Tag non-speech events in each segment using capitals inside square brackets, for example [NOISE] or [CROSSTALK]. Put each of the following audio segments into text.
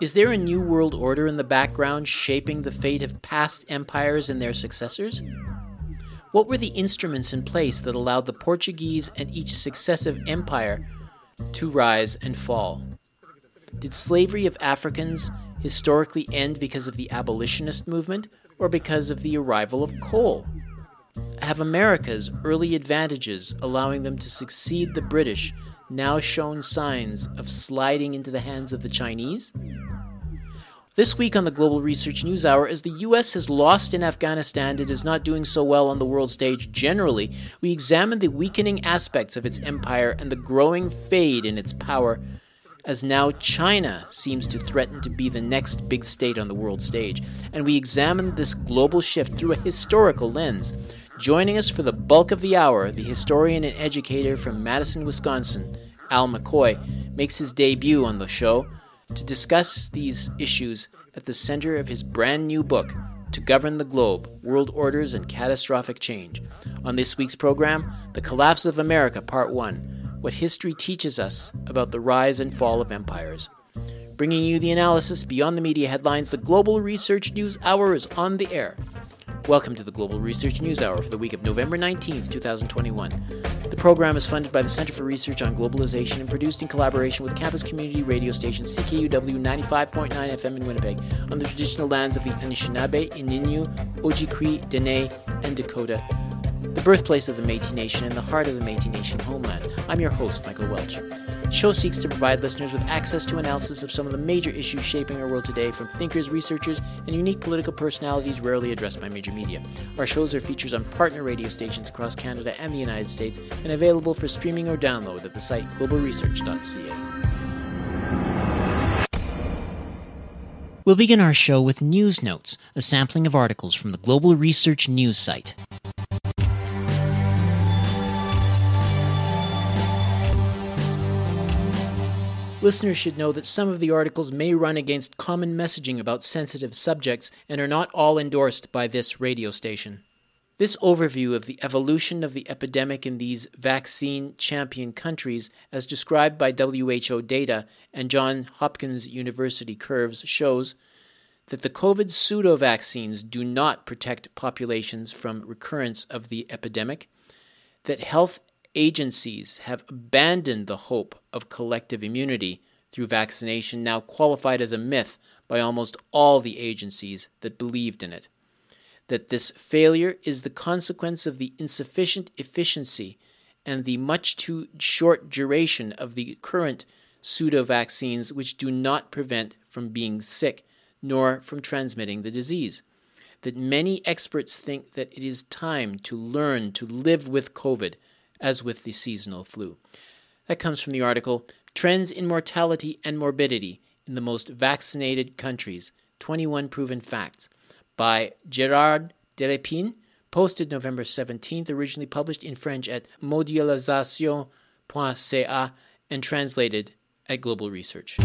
Is there a new world order in the background shaping the fate of past empires and their successors? What were the instruments in place that allowed the Portuguese and each successive empire to rise and fall? Did slavery of Africans historically end because of the abolitionist movement or because of the arrival of coal? Have America's early advantages, allowing them to succeed the British, now shown signs of sliding into the hands of the Chinese? This week on the Global Research News Hour, as the U.S. has lost in Afghanistan and is not doing so well on the world stage generally, we examine the weakening aspects of its empire and the growing fade in its power as now China seems to threaten to be the next big state on the world stage. And we examine this global shift through a historical lens. Joining us for the bulk of the hour, the historian and educator from Madison, Wisconsin, Al McCoy, makes his debut on the show to discuss these issues at the center of his brand new book, To Govern the Globe World Orders and Catastrophic Change. On this week's program, The Collapse of America, Part 1 What History Teaches Us About the Rise and Fall of Empires. Bringing you the analysis beyond the media headlines, the Global Research News Hour is on the air. Welcome to the Global Research News Hour for the week of November 19th, 2021. The program is funded by the Center for Research on Globalization and produced in collaboration with campus community radio station CKUW 95.9 FM in Winnipeg on the traditional lands of the Anishinaabe, Ininu, Ojibwe, Dene, and Dakota the birthplace of the Metis Nation and the heart of the Metis Nation homeland. I'm your host, Michael Welch. The show seeks to provide listeners with access to analysis of some of the major issues shaping our world today from thinkers, researchers, and unique political personalities rarely addressed by major media. Our shows are featured on partner radio stations across Canada and the United States and available for streaming or download at the site globalresearch.ca. We'll begin our show with News Notes, a sampling of articles from the Global Research News site. Listeners should know that some of the articles may run against common messaging about sensitive subjects and are not all endorsed by this radio station. This overview of the evolution of the epidemic in these vaccine champion countries, as described by WHO data and Johns Hopkins University curves, shows that the COVID pseudo vaccines do not protect populations from recurrence of the epidemic, that health agencies have abandoned the hope of collective immunity through vaccination, now qualified as a myth by almost all the agencies that believed in it. That this failure is the consequence of the insufficient efficiency and the much too short duration of the current pseudo vaccines, which do not prevent from being sick nor from transmitting the disease. That many experts think that it is time to learn to live with COVID as with the seasonal flu. That comes from the article Trends in Mortality and Morbidity in the Most Vaccinated Countries 21 Proven Facts by Gerard Delépine, posted November 17th, originally published in French at mondialisation.ca and translated at Global Research.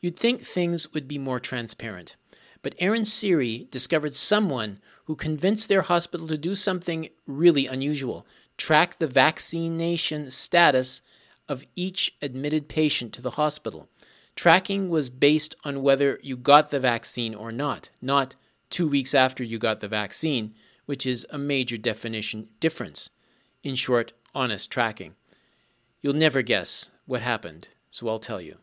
You'd think things would be more transparent. But Aaron Siri discovered someone who convinced their hospital to do something really unusual track the vaccination status of each admitted patient to the hospital. Tracking was based on whether you got the vaccine or not, not two weeks after you got the vaccine, which is a major definition difference. In short, honest tracking. You'll never guess what happened, so I'll tell you.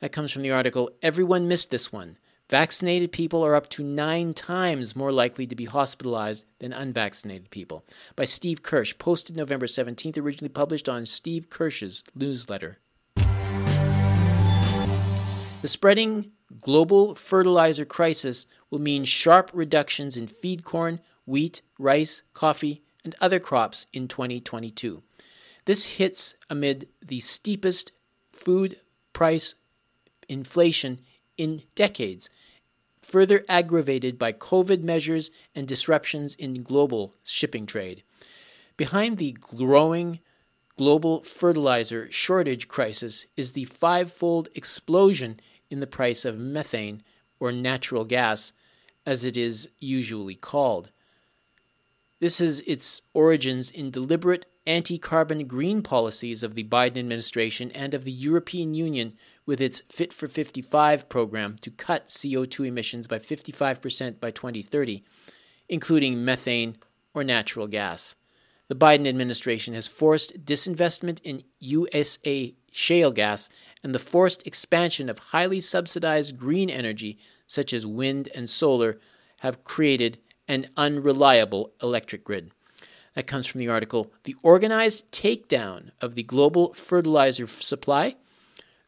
That comes from the article Everyone Missed This One Vaccinated people are up to nine times more likely to be hospitalized than unvaccinated people. By Steve Kirsch, posted November 17th, originally published on Steve Kirsch's newsletter. The spreading global fertilizer crisis will mean sharp reductions in feed corn, wheat, rice, coffee, and other crops in 2022. This hits amid the steepest food price inflation in decades, further aggravated by COVID measures and disruptions in global shipping trade. Behind the growing global fertilizer shortage crisis is the five-fold explosion in the price of methane, or natural gas, as it is usually called. This has its origins in deliberate anti carbon green policies of the Biden administration and of the European Union with its Fit for 55 program to cut CO2 emissions by 55% by 2030, including methane or natural gas. The Biden administration has forced disinvestment in USA shale gas and the forced expansion of highly subsidized green energy, such as wind and solar, have created an unreliable electric grid. That comes from the article The Organized Takedown of the Global Fertilizer Supply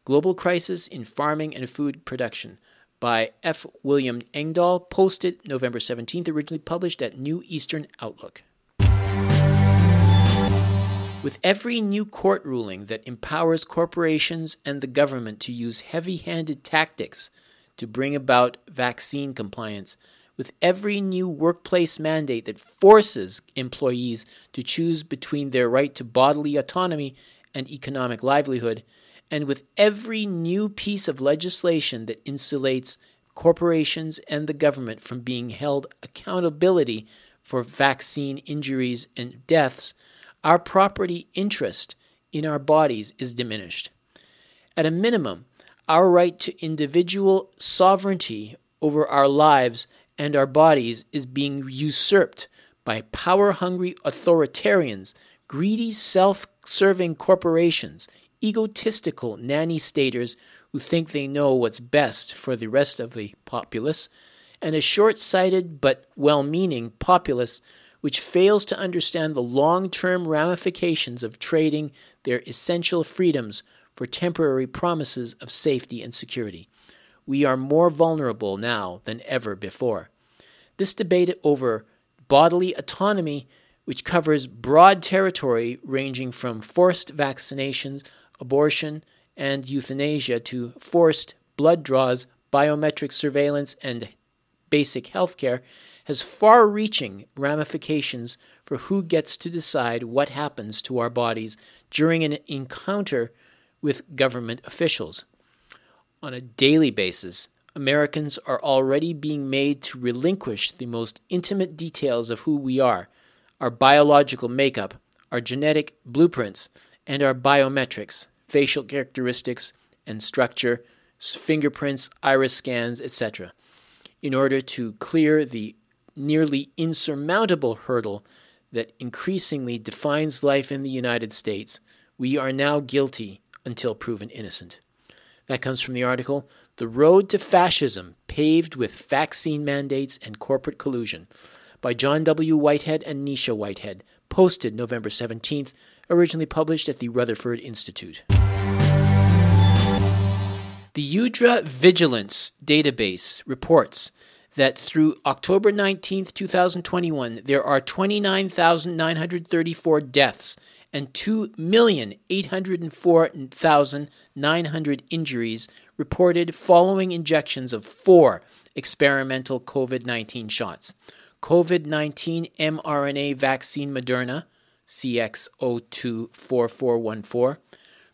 Global Crisis in Farming and Food Production by F. William Engdahl, posted November 17th, originally published at New Eastern Outlook. With every new court ruling that empowers corporations and the government to use heavy handed tactics to bring about vaccine compliance, with every new workplace mandate that forces employees to choose between their right to bodily autonomy and economic livelihood, and with every new piece of legislation that insulates corporations and the government from being held accountability for vaccine injuries and deaths, our property interest in our bodies is diminished. At a minimum, our right to individual sovereignty over our lives and our bodies is being usurped by power hungry authoritarians, greedy, self serving corporations, egotistical nanny staters who think they know what's best for the rest of the populace, and a short sighted but well meaning populace which fails to understand the long term ramifications of trading their essential freedoms for temporary promises of safety and security we are more vulnerable now than ever before. This debate over bodily autonomy, which covers broad territory ranging from forced vaccinations, abortion, and euthanasia to forced blood draws, biometric surveillance, and basic health care, has far reaching ramifications for who gets to decide what happens to our bodies during an encounter with government officials. On a daily basis, Americans are already being made to relinquish the most intimate details of who we are our biological makeup, our genetic blueprints, and our biometrics, facial characteristics and structure, fingerprints, iris scans, etc., in order to clear the nearly insurmountable hurdle that increasingly defines life in the United States. We are now guilty until proven innocent. That comes from the article The Road to Fascism Paved with Vaccine Mandates and Corporate Collusion by John W. Whitehead and Nisha Whitehead, posted November 17th, originally published at the Rutherford Institute. The EudraVigilance Database reports that through October 19, 2021, there are 29,934 deaths and 2,804,900 injuries reported following injections of four experimental COVID 19 shots. COVID 19 mRNA vaccine Moderna, CX024414,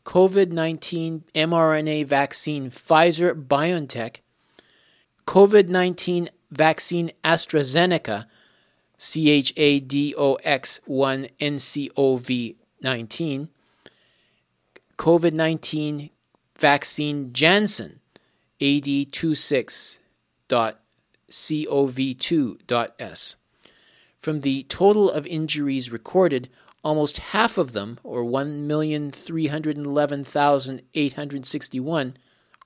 COVID 19 mRNA vaccine Pfizer BioNTech, COVID 19 vaccine AstraZeneca, CHADOX1 NCOV 19, COVID 19 vaccine Janssen, AD26.COV2.S. From the total of injuries recorded, almost half of them, or 1,311,861,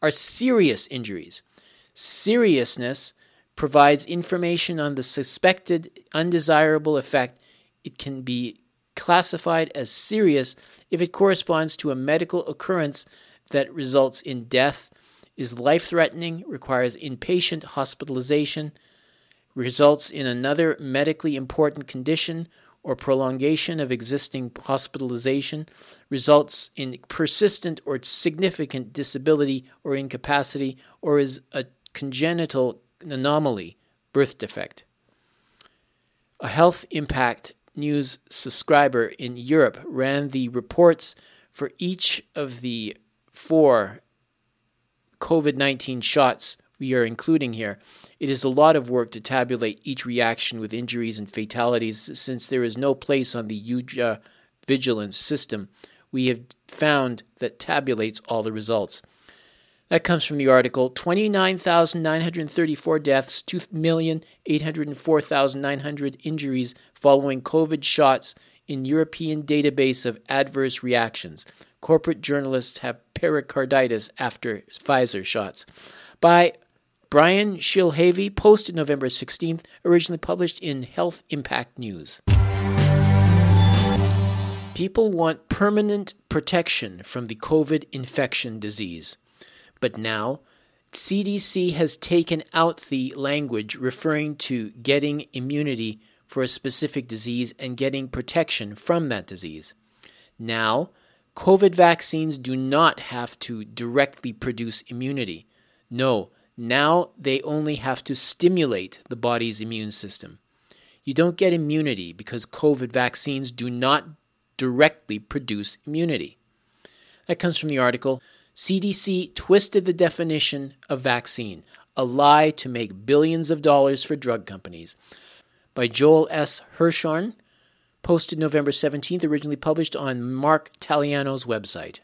are serious injuries. Seriousness provides information on the suspected undesirable effect. It can be classified as serious if it corresponds to a medical occurrence that results in death, is life threatening, requires inpatient hospitalization, results in another medically important condition or prolongation of existing hospitalization, results in persistent or significant disability or incapacity, or is a congenital anomaly, birth defect. A health impact news subscriber in Europe ran the reports for each of the four COVID 19 shots we are including here. It is a lot of work to tabulate each reaction with injuries and fatalities since there is no place on the UJA uh, vigilance system. We have found that tabulates all the results. That comes from the article 29,934 deaths, 2,804,900 injuries following COVID shots in European database of adverse reactions. Corporate journalists have pericarditis after Pfizer shots. By Brian Shilhavy, posted November 16th, originally published in Health Impact News. People want permanent protection from the COVID infection disease. But now, CDC has taken out the language referring to getting immunity for a specific disease and getting protection from that disease. Now, COVID vaccines do not have to directly produce immunity. No, now they only have to stimulate the body's immune system. You don't get immunity because COVID vaccines do not directly produce immunity. That comes from the article CDC twisted the definition of vaccine, a lie to make billions of dollars for drug companies. By Joel S. Hirschhorn, posted November 17th, originally published on Mark Taliano's website.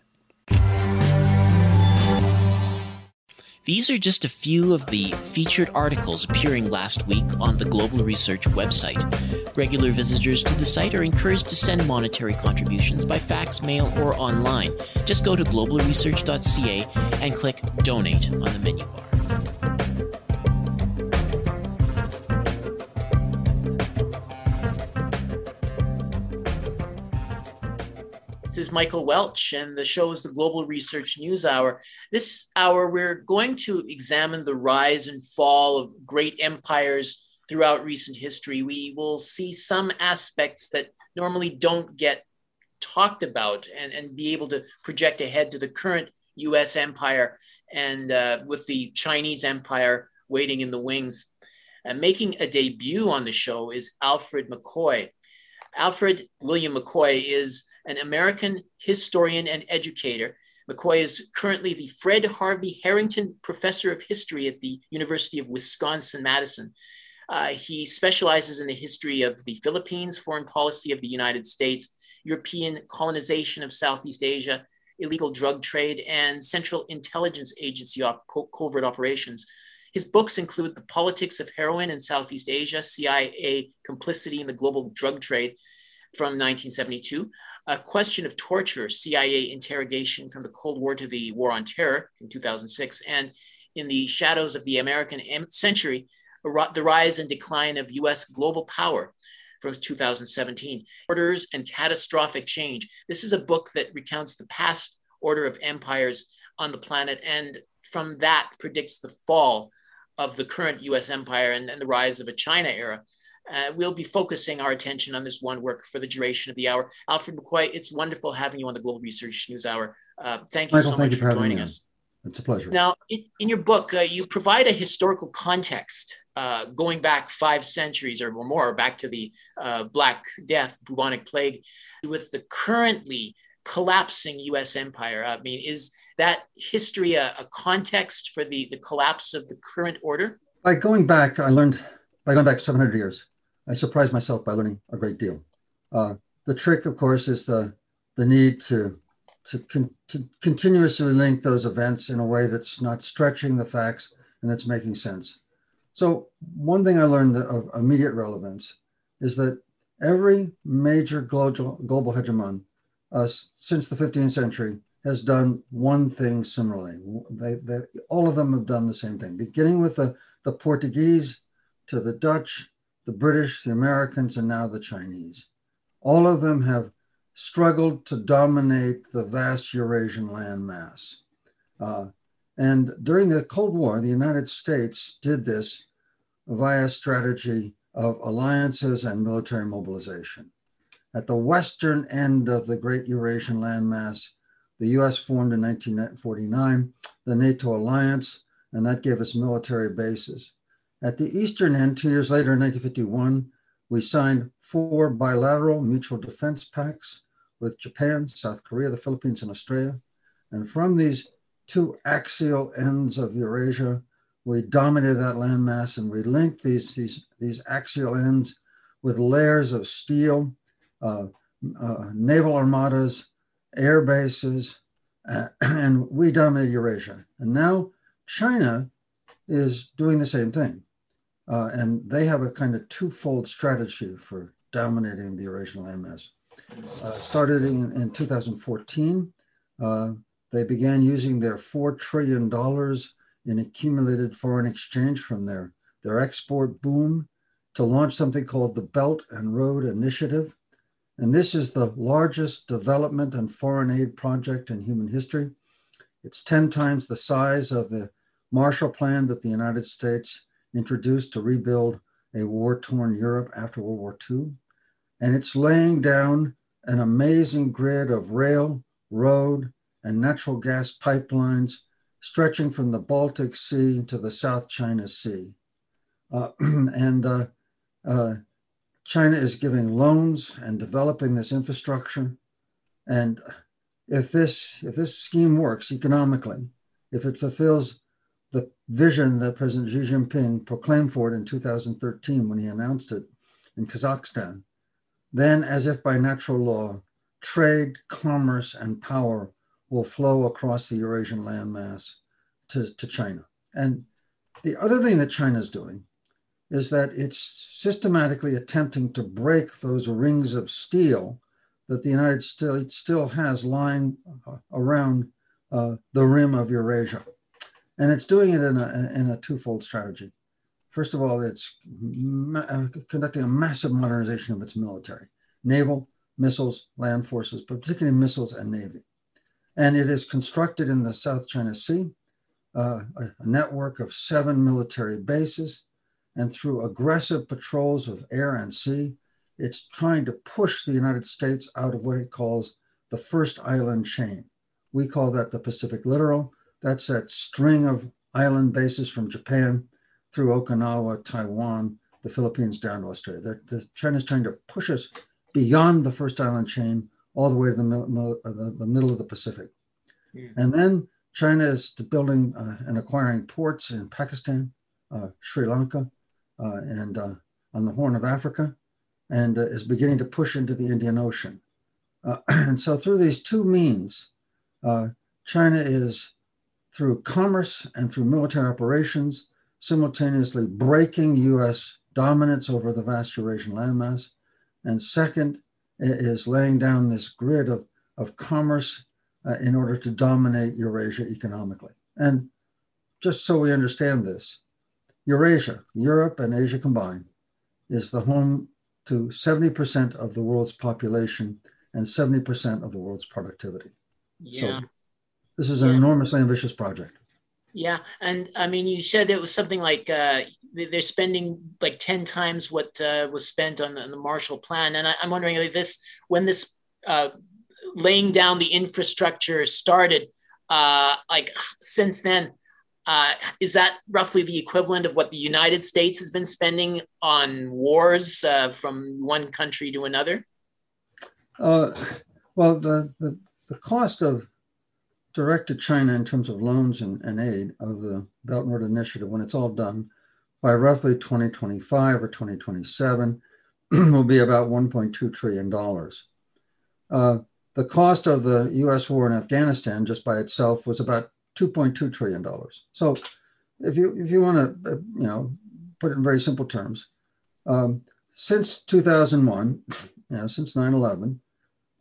These are just a few of the featured articles appearing last week on the Global Research website. Regular visitors to the site are encouraged to send monetary contributions by fax, mail, or online. Just go to globalresearch.ca and click Donate on the menu bar. This is Michael Welch, and the show is the Global Research News Hour. This hour, we're going to examine the rise and fall of great empires throughout recent history. We will see some aspects that normally don't get talked about and, and be able to project ahead to the current US empire and uh, with the Chinese empire waiting in the wings. Uh, making a debut on the show is Alfred McCoy. Alfred William McCoy is an American historian and educator. McCoy is currently the Fred Harvey Harrington Professor of History at the University of Wisconsin Madison. Uh, he specializes in the history of the Philippines, foreign policy of the United States, European colonization of Southeast Asia, illegal drug trade, and Central Intelligence Agency op- co- covert operations. His books include The Politics of Heroin in Southeast Asia, CIA Complicity in the Global Drug Trade from 1972, a question of torture, CIA interrogation from the Cold War to the War on Terror in 2006, and in the shadows of the American century, the rise and decline of US global power from 2017, orders and catastrophic change. This is a book that recounts the past order of empires on the planet and from that predicts the fall of the current US empire and, and the rise of a China era. Uh, we'll be focusing our attention on this one work for the duration of the hour. Alfred McCoy, it's wonderful having you on the Global Research News Hour. Uh, thank you Michael, so much for, for joining us. It's a pleasure. Now, in, in your book, uh, you provide a historical context uh, going back five centuries or more, back to the uh, Black Death, bubonic plague, with the currently collapsing US empire. I mean, is that history a, a context for the, the collapse of the current order? By going back, I learned, by going back 700 years, I surprised myself by learning a great deal. Uh, the trick, of course, is the the need to to, con- to continuously link those events in a way that's not stretching the facts and that's making sense. So one thing I learned of immediate relevance is that every major global global hegemon uh, since the 15th century has done one thing similarly. They, they, all of them have done the same thing, beginning with the, the Portuguese to the Dutch the British, the Americans, and now the Chinese. All of them have struggled to dominate the vast Eurasian landmass. Uh, and during the Cold War, the United States did this via strategy of alliances and military mobilization. At the western end of the great Eurasian landmass, the US formed in 1949 the NATO alliance, and that gave us military bases. At the eastern end, two years later in 1951, we signed four bilateral mutual defense pacts with Japan, South Korea, the Philippines, and Australia. And from these two axial ends of Eurasia, we dominated that landmass and we linked these, these, these axial ends with layers of steel, uh, uh, naval armadas, air bases, uh, [CLEARS THROAT] and we dominated Eurasia. And now China is doing the same thing. Uh, and they have a kind of twofold strategy for dominating the Eurasian landmass. Uh, started in, in 2014, uh, they began using their $4 trillion in accumulated foreign exchange from their, their export boom to launch something called the Belt and Road Initiative. And this is the largest development and foreign aid project in human history. It's 10 times the size of the Marshall Plan that the United States introduced to rebuild a war torn Europe after World War II. And it's laying down an amazing grid of rail, road, and natural gas pipelines stretching from the Baltic Sea to the South China Sea. Uh, [CLEARS THROAT] and uh, uh, China is giving loans and developing this infrastructure. And if this, if this scheme works economically, if it fulfills the vision that President Xi Jinping proclaimed for it in 2013 when he announced it in Kazakhstan, then, as if by natural law, trade, commerce, and power will flow across the Eurasian landmass to, to China. And the other thing that China is doing is that it's systematically attempting to break those rings of steel that the United States still has lying uh, around uh, the rim of Eurasia. And it's doing it in a, in a twofold strategy. First of all, it's ma- uh, conducting a massive modernization of its military, naval, missiles, land forces, but particularly missiles and navy. And it is constructed in the South China Sea, uh, a, a network of seven military bases. And through aggressive patrols of air and sea, it's trying to push the United States out of what it calls the first island chain. We call that the Pacific Littoral. That's that string of island bases from Japan through Okinawa, Taiwan, the Philippines down to Australia. They're, the China's trying to push us beyond the first island chain all the way to the, the, the middle of the Pacific. Mm. And then China is building uh, and acquiring ports in Pakistan, uh, Sri Lanka, uh, and uh, on the Horn of Africa, and uh, is beginning to push into the Indian Ocean. Uh, [CLEARS THROAT] and so, through these two means, China is through commerce and through military operations, simultaneously breaking US dominance over the vast Eurasian landmass. And second is laying down this grid of, of commerce uh, in order to dominate Eurasia economically. And just so we understand this, Eurasia, Europe and Asia combined, is the home to 70% of the world's population and 70% of the world's productivity. Yeah. So this is an yeah. enormously ambitious project. Yeah, and I mean, you said it was something like uh, they're spending like ten times what uh, was spent on the, on the, Marshall Plan, and I, am wondering if this, when this uh, laying down the infrastructure started, uh, like since then, uh, is that roughly the equivalent of what the United States has been spending on wars uh, from one country to another? well, the, the the cost of direct to China in terms of loans and, and aid of the Belt and Road Initiative, when it's all done by roughly 2025 or 2027, [CLEARS THROAT] will be about 1.2 trillion dollars. Uh, the cost of the U.S. war in Afghanistan, just by itself, was about 2.2 trillion dollars. So, if you if you want to, uh, you know, put it in very simple terms, um, since 2001, [CLEARS THROAT] you know, since 9/11,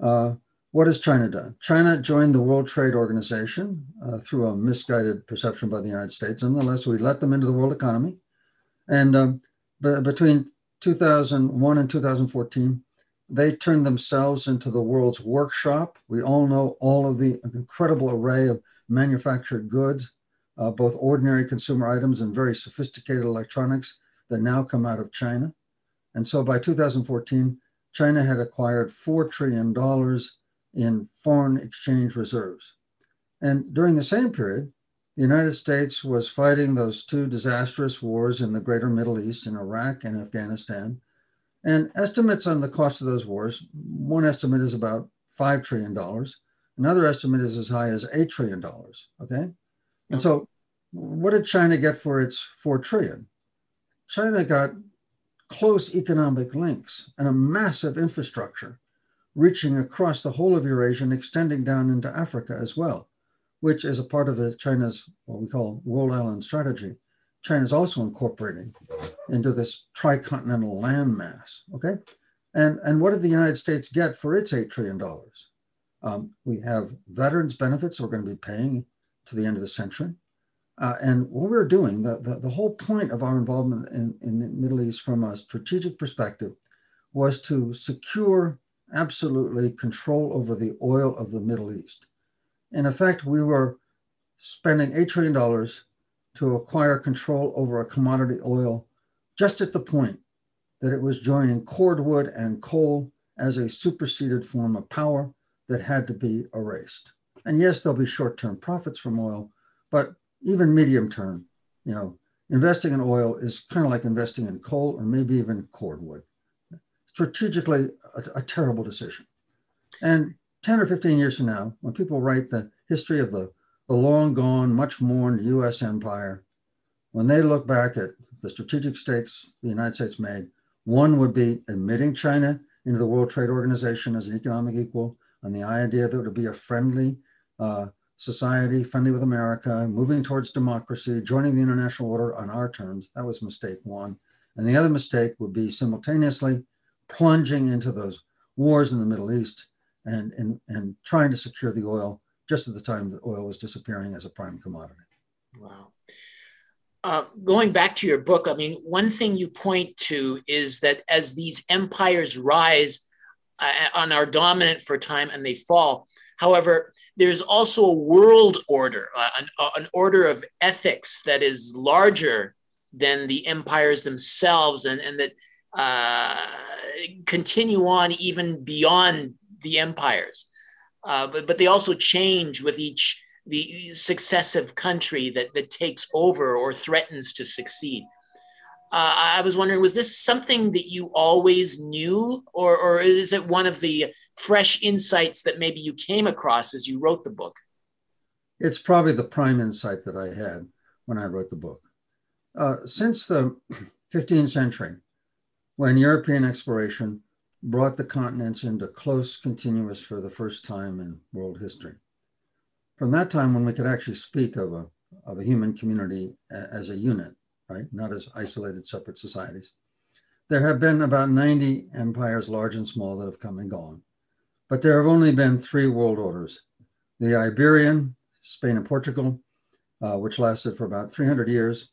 uh, what has China done? China joined the World Trade Organization uh, through a misguided perception by the United States. Nonetheless, we let them into the world economy. And um, b- between 2001 and 2014, they turned themselves into the world's workshop. We all know all of the incredible array of manufactured goods, uh, both ordinary consumer items and very sophisticated electronics that now come out of China. And so by 2014, China had acquired $4 trillion in foreign exchange reserves. And during the same period, the United States was fighting those two disastrous wars in the greater Middle East, in Iraq and Afghanistan. And estimates on the cost of those wars, one estimate is about $5 trillion. Another estimate is as high as $8 trillion. Okay. And so what did China get for its 4 trillion? China got close economic links and a massive infrastructure reaching across the whole of Eurasia and extending down into Africa as well, which is a part of China's what we call World Island Strategy. China is also incorporating into this tricontinental landmass. Okay, and and what did the United States get for its eight trillion dollars? Um, we have veterans benefits we're going to be paying to the end of the century. Uh, and what we're doing, the, the, the, whole point of our involvement in, in the Middle East from a strategic perspective was to secure absolutely control over the oil of the Middle East. In effect, we were spending $8 trillion to acquire control over a commodity oil just at the point that it was joining cordwood and coal as a superseded form of power that had to be erased. And yes, there'll be short term profits from oil, but even medium term, you know, investing in oil is kind of like investing in coal or maybe even cordwood. Strategically, a, a terrible decision. And 10 or 15 years from now, when people write the history of the, the long gone, much mourned US empire, when they look back at the strategic stakes the United States made, one would be admitting China into the World Trade Organization as an economic equal, and the idea that it would be a friendly uh, society, friendly with America, moving towards democracy, joining the international order on our terms. That was mistake one. And the other mistake would be simultaneously plunging into those wars in the Middle East and, and, and trying to secure the oil just at the time that oil was disappearing as a prime commodity. Wow. Uh, going back to your book, I mean, one thing you point to is that as these empires rise uh, and are dominant for time and they fall, However, there's also a world order, uh, an, uh, an, order of ethics that is larger than the empires themselves and, and that uh, continue on even beyond the empires. Uh, but, but they also change with each the successive country that, that takes over or threatens to succeed. Uh, I was wondering, was this something that you always knew, or, or is it one of the fresh insights that maybe you came across as you wrote the book? It's probably the prime insight that I had when I wrote the book. Uh, since the [CLEARS THROAT] 15th century, when European exploration brought the continents into close continuous for the first time in world history. From that time, when we could actually speak of a, of a human community as a unit, right? Not as isolated separate societies. There have been about 90 empires, large and small, that have come and gone. But there have only been three world orders the Iberian, Spain and Portugal, uh, which lasted for about 300 years,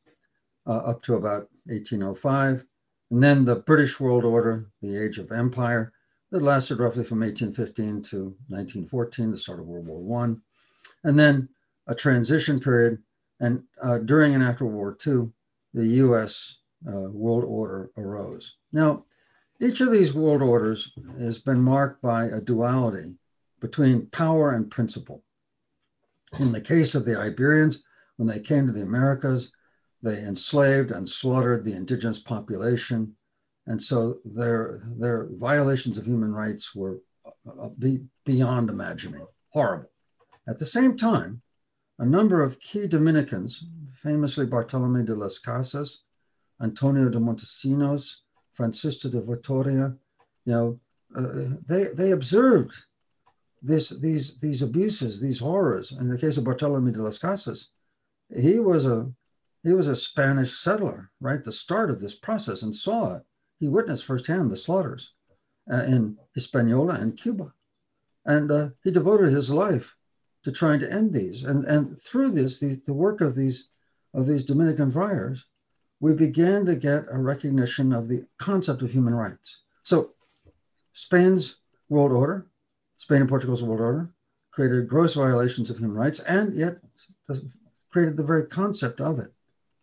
uh, up to about 1805. And then the British World Order, the Age of Empire, that lasted roughly from 1815 to 1914, the start of World War I. And then a transition period. And uh, during and after World War II, the US uh, world order arose. Now, each of these world orders has been marked by a duality between power and principle. In the case of the Iberians, when they came to the Americas, they enslaved and slaughtered the indigenous population. And so their, their violations of human rights were uh, beyond imagining, horrible. At the same time, a number of key Dominicans, famously Bartolome de las Casas, Antonio de Montesinos, Francisco de Vitoria, you know, uh, they, they observed this, these, these abuses, these horrors. In the case of Bartolome de las Casas, he was a, he was a Spanish settler, right? The start of this process and saw it. He witnessed firsthand the slaughters uh, in Hispaniola and Cuba. And uh, he devoted his life to trying to end these. And, and through this, the, the work of these, of these Dominican friars, we began to get a recognition of the concept of human rights. So Spain's world order, Spain and Portugal's world order, created gross violations of human rights and yet created the very concept of it,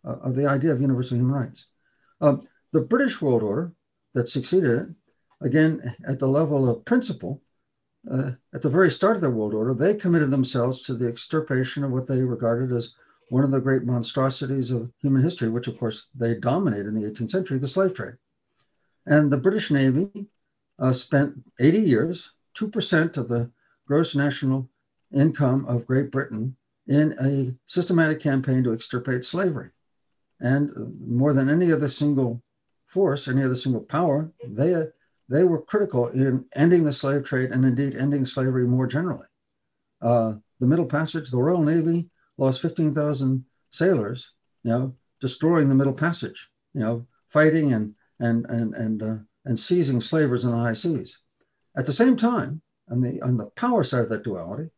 uh, of the idea of universal human rights. Um, the British world order that succeeded it, again, at the level of principle, uh, at the very start of their world order, they committed themselves to the extirpation of what they regarded as one of the great monstrosities of human history, which of course they dominated in the 18th century, the slave trade. And the British Navy uh, spent 80 years, 2% of the gross national income of Great Britain in a systematic campaign to extirpate slavery. And more than any other single force, any other single power, they, they were critical in ending the slave trade and indeed ending slavery more generally. Uh, the Middle Passage, the Royal Navy lost 15,000 sailors, you know, destroying the Middle Passage, you know, fighting and and and and uh, and seizing slavers in the high seas. At the same time, on the on the power side of that duality,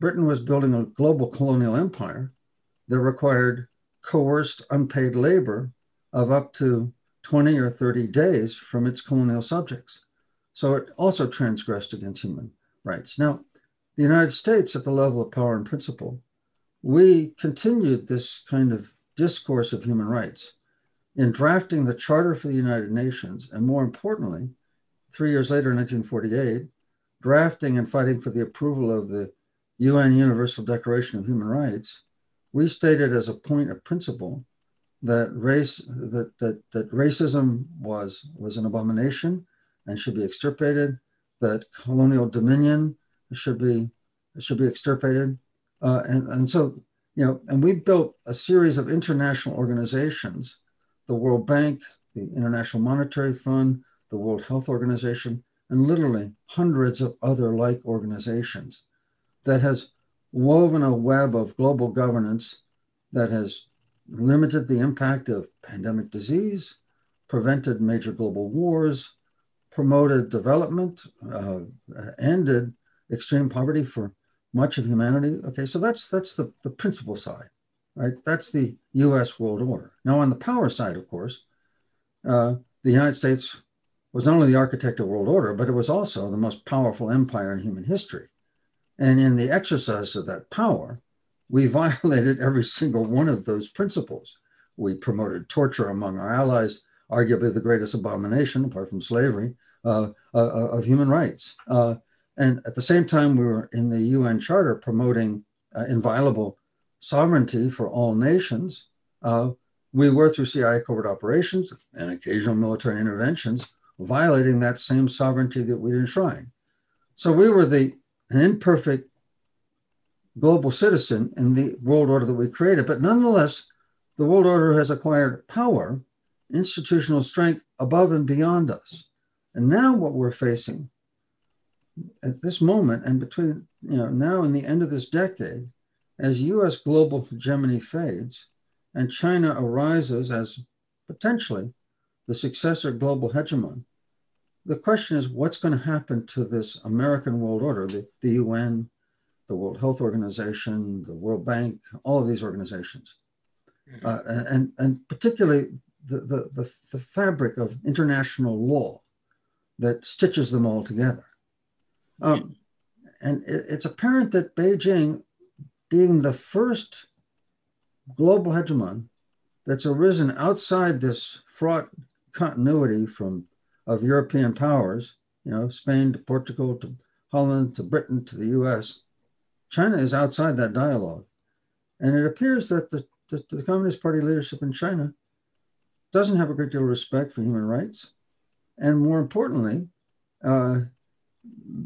Britain was building a global colonial empire that required coerced unpaid labor of up to 20 or 30 days from its colonial subjects. So it also transgressed against human rights. Now, the United States, at the level of power and principle, we continued this kind of discourse of human rights in drafting the Charter for the United Nations, and more importantly, three years later, in 1948, drafting and fighting for the approval of the UN Universal Declaration of Human Rights, we stated as a point of principle that race that that, that racism was was an abomination and should be extirpated, that colonial dominion should be should be extirpated, uh, and and so you know, and we built a series of international organizations, the World Bank, the International Monetary Fund, the World Health Organization, and literally hundreds of other like organizations that has woven a web of global governance that has limited the impact of pandemic disease, prevented major global wars, promoted development, uh, ended extreme poverty for much of humanity. Okay, so that's that's the, the principle side, right? That's the U.S. world order. Now, on the power side, of course, uh, the United States was not only the architect of world order, but it was also the most powerful empire in human history. And in the exercise of that power, we [LAUGHS] violated every single one of those principles. We promoted torture among our allies, arguably the greatest abomination, apart from slavery, uh, uh, uh of human rights. Uh, and at the same time, we were in the UN Charter promoting uh, inviolable sovereignty for all nations. Uh, we were through CIA covert operations and occasional military interventions violating that same sovereignty that we'd enshrined. So we were the an imperfect global citizen in the world order that we created. But nonetheless, the world order has acquired power, institutional strength above and beyond us. And now what we're facing at this moment and between you know now and the end of this decade, as US global hegemony fades and China arises as potentially the successor global hegemon, the question is what's going to happen to this American world order, the, the UN, the World Health Organization, the World Bank, all of these organizations, mm-hmm. uh, and, and particularly the, the, the, the fabric of international law that stitches them all together. Um, and it, it's apparent that Beijing, being the first global hegemon that's arisen outside this fraught continuity from of European powers, you know, Spain to Portugal to Holland to Britain to the US, China is outside that dialogue. And it appears that the, the, the Communist Party leadership in China doesn't have a great deal of respect for human rights. And more importantly, uh,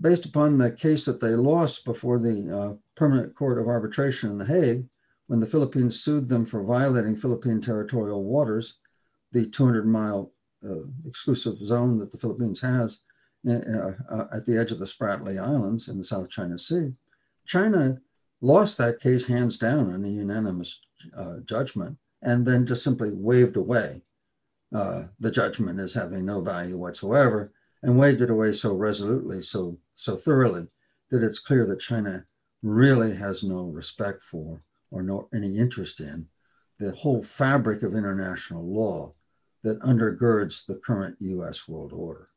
based upon the case that they lost before the uh, Permanent Court of Arbitration in The Hague, when the Philippines sued them for violating Philippine territorial waters, the 200 mile exclusive zone that the Philippines has uh, uh, at the edge of the Spratly Islands in the South China Sea. China lost that case hands down in a unanimous uh, judgment and then just simply waved away uh, the judgment as having no value whatsoever and waved it away so resolutely, so so thoroughly that it's clear that China really has no respect for or no any interest in the whole fabric of international law that undergirds the current US world order.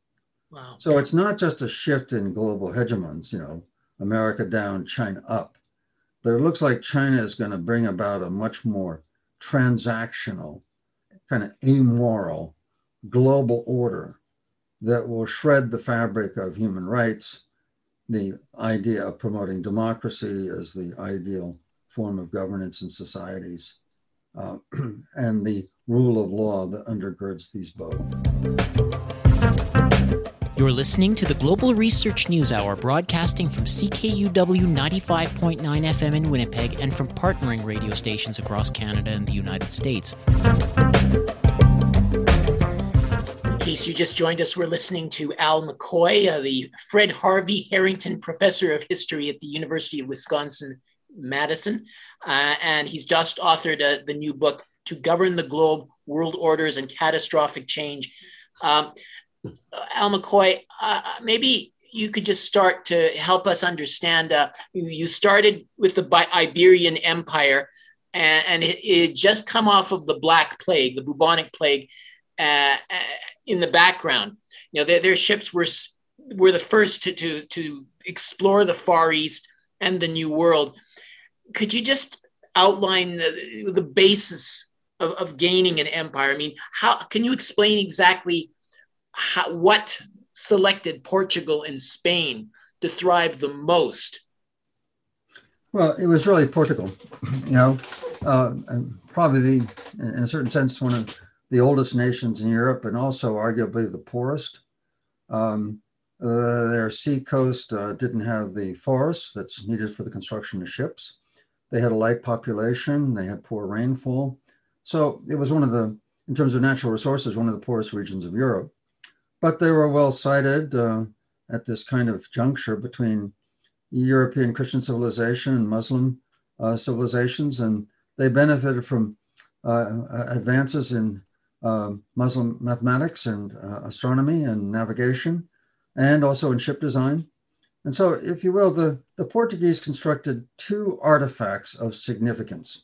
Wow. So it's not just a shift in global hegemons, you know, America down, China up, but it looks like China is going to bring about a much more transactional, kind of amoral global order that will shred the fabric of human rights, the idea of promoting democracy as the ideal form of governance in societies, uh, [CLEARS THROAT] and the rule of law that undergirds these both. You're listening to the Global Research News Hour, broadcasting from CKUW 95.9 FM in Winnipeg and from partnering radio stations across Canada and the United States. In case you just joined us, we're listening to Al McCoy, uh, the Fred Harvey Harrington Professor of History at the University of Wisconsin Madison. Uh, and he's just authored uh, the new book, To Govern the Globe World Orders and Catastrophic Change. Um, Al McCoy, uh, maybe you could just start to help us understand. Uh, you started with the Iberian Empire, and, and it, it, just come off of the Black Plague, the bubonic plague, uh, uh, in the background. You know, their, their ships were were the first to, to to explore the Far East and the New World. Could you just outline the, the basis of, of gaining an empire? I mean, how can you explain exactly? how, what selected Portugal and Spain to thrive the most? Well, it was really Portugal, you know, uh, probably the, in a certain sense, one of the oldest nations in Europe and also arguably the poorest. Um, uh, their sea coast uh, didn't have the forests that's needed for the construction of ships. They had a light population, they had poor rainfall. So it was one of the, in terms of natural resources, one of the poorest regions of Europe but they were well sited uh, at this kind of juncture between European Christian civilization and Muslim uh, civilizations, and they benefited from uh, advances in um, Muslim mathematics and uh, astronomy and navigation, and also in ship design. And so, if you will, the, the Portuguese constructed two artifacts of significance.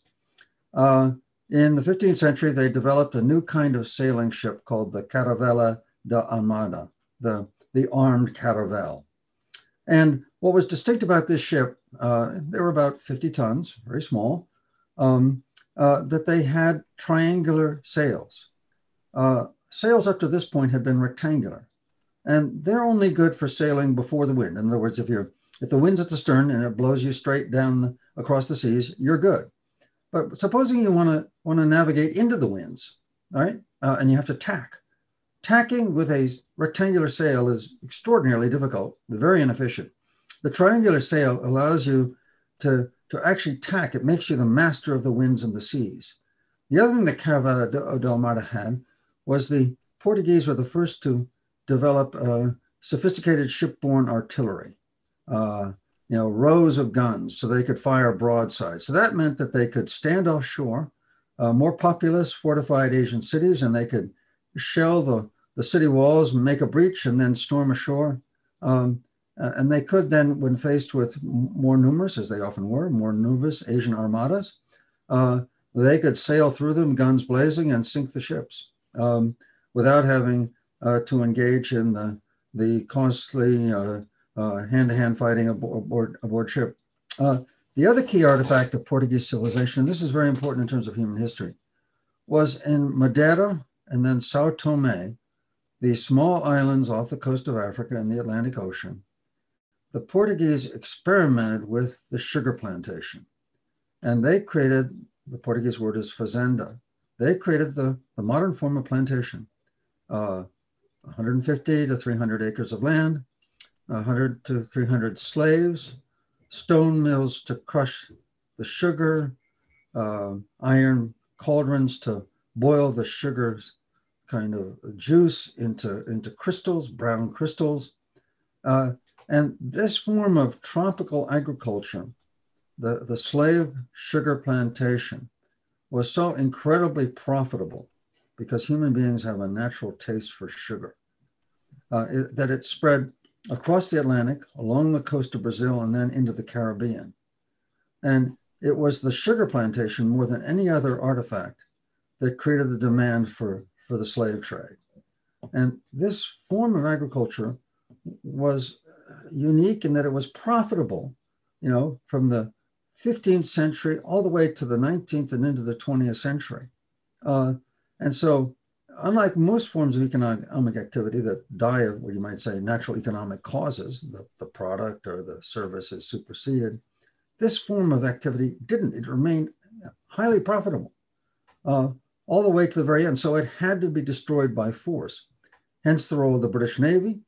Uh, in the 15th century, they developed a new kind of sailing ship called the Caravela da Armada, the, the armed caravel. And what was distinct about this ship, uh, they were about 50 tons, very small, um, uh, that they had triangular sails. Uh, sails up to this point had been rectangular, and they're only good for sailing before the wind. In other words, if you're if the wind's at the stern and it blows you straight down across the seas, you're good. But supposing you want to want to navigate into the winds, all right, uh, and you have to tack. Tacking with a rectangular sail is extraordinarily difficult, very inefficient. The triangular sail allows you to, to actually tack. It makes you the master of the winds and the seas. The other thing that Caravela da Armada had was the Portuguese were the first to develop sophisticated shipborne artillery, uh, you know, rows of guns so they could fire broadsides. So that meant that they could stand offshore, uh, more populous, fortified Asian cities, and they could shell the the city walls, make a breach, and then storm ashore. Um, and they could then, when faced with more numerous, as they often were, more numerous Asian armadas, uh, they could sail through them, guns blazing, and sink the ships um, without having uh, to engage in the, the costly uh, uh hand-to-hand fighting aboard, aboard ship. The other key artifact of Portuguese civilization, and this is very important in terms of human history, was in Madeira and then Sao Tome, these small islands off the coast of Africa in the Atlantic Ocean, the Portuguese experimented with the sugar plantation. And they created, the Portuguese word is fazenda. They created the, the modern form of plantation. Uh, 150 to 300 acres of land, 100 to 300 slaves, stone mills to crush the sugar, uh, iron cauldrons to boil the sugars kind of juice into, into crystals, brown crystals. Uh, and this form of tropical agriculture, the, the slave sugar plantation, was so incredibly profitable because human beings have a natural taste for sugar uh, it, that it spread across the Atlantic, along the coast of Brazil, and then into the Caribbean. And it was the sugar plantation more than any other artifact that created the demand for for the slave trade. And this form of agriculture was unique in that it was profitable, you know, from the 15th century all the way to the 19th and into the 20th century. Uh, and so, unlike most forms of economic activity that die of what you might say natural economic causes, the, the product or the service is superseded, this form of activity didn't. It remained highly profitable. Uh, all the way to the very end. So it had to be destroyed by force. Hence the role of the British Navy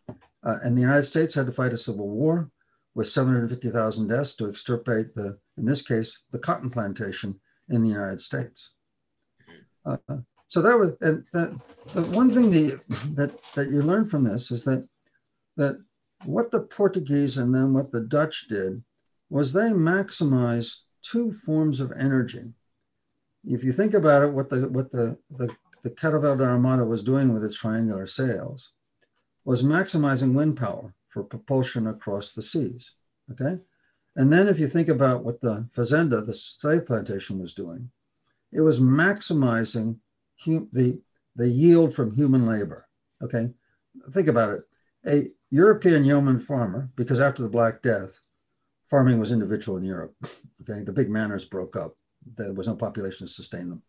Uh, and the United States had to fight a civil war with 750,000 deaths to extirpate the, in this case, the cotton plantation in the United States. Uh, so that was, and that, the one thing the, that, that you learn from this is that, that what the Portuguese and then what the Dutch did was they maximized two forms of energy. If you think about it, what the, what the, the, the Caravela da Armada was doing with its triangular sails was maximizing wind power for propulsion across the seas. Okay. And then if you think about what the fazenda, the slave plantation, was doing, it was maximizing the, the yield from human labor. Okay. Think about it. A European yeoman farmer, because after the Black Death, farming was individual in Europe. [LAUGHS] Okay. The big manors broke up. There was no population to sustain them.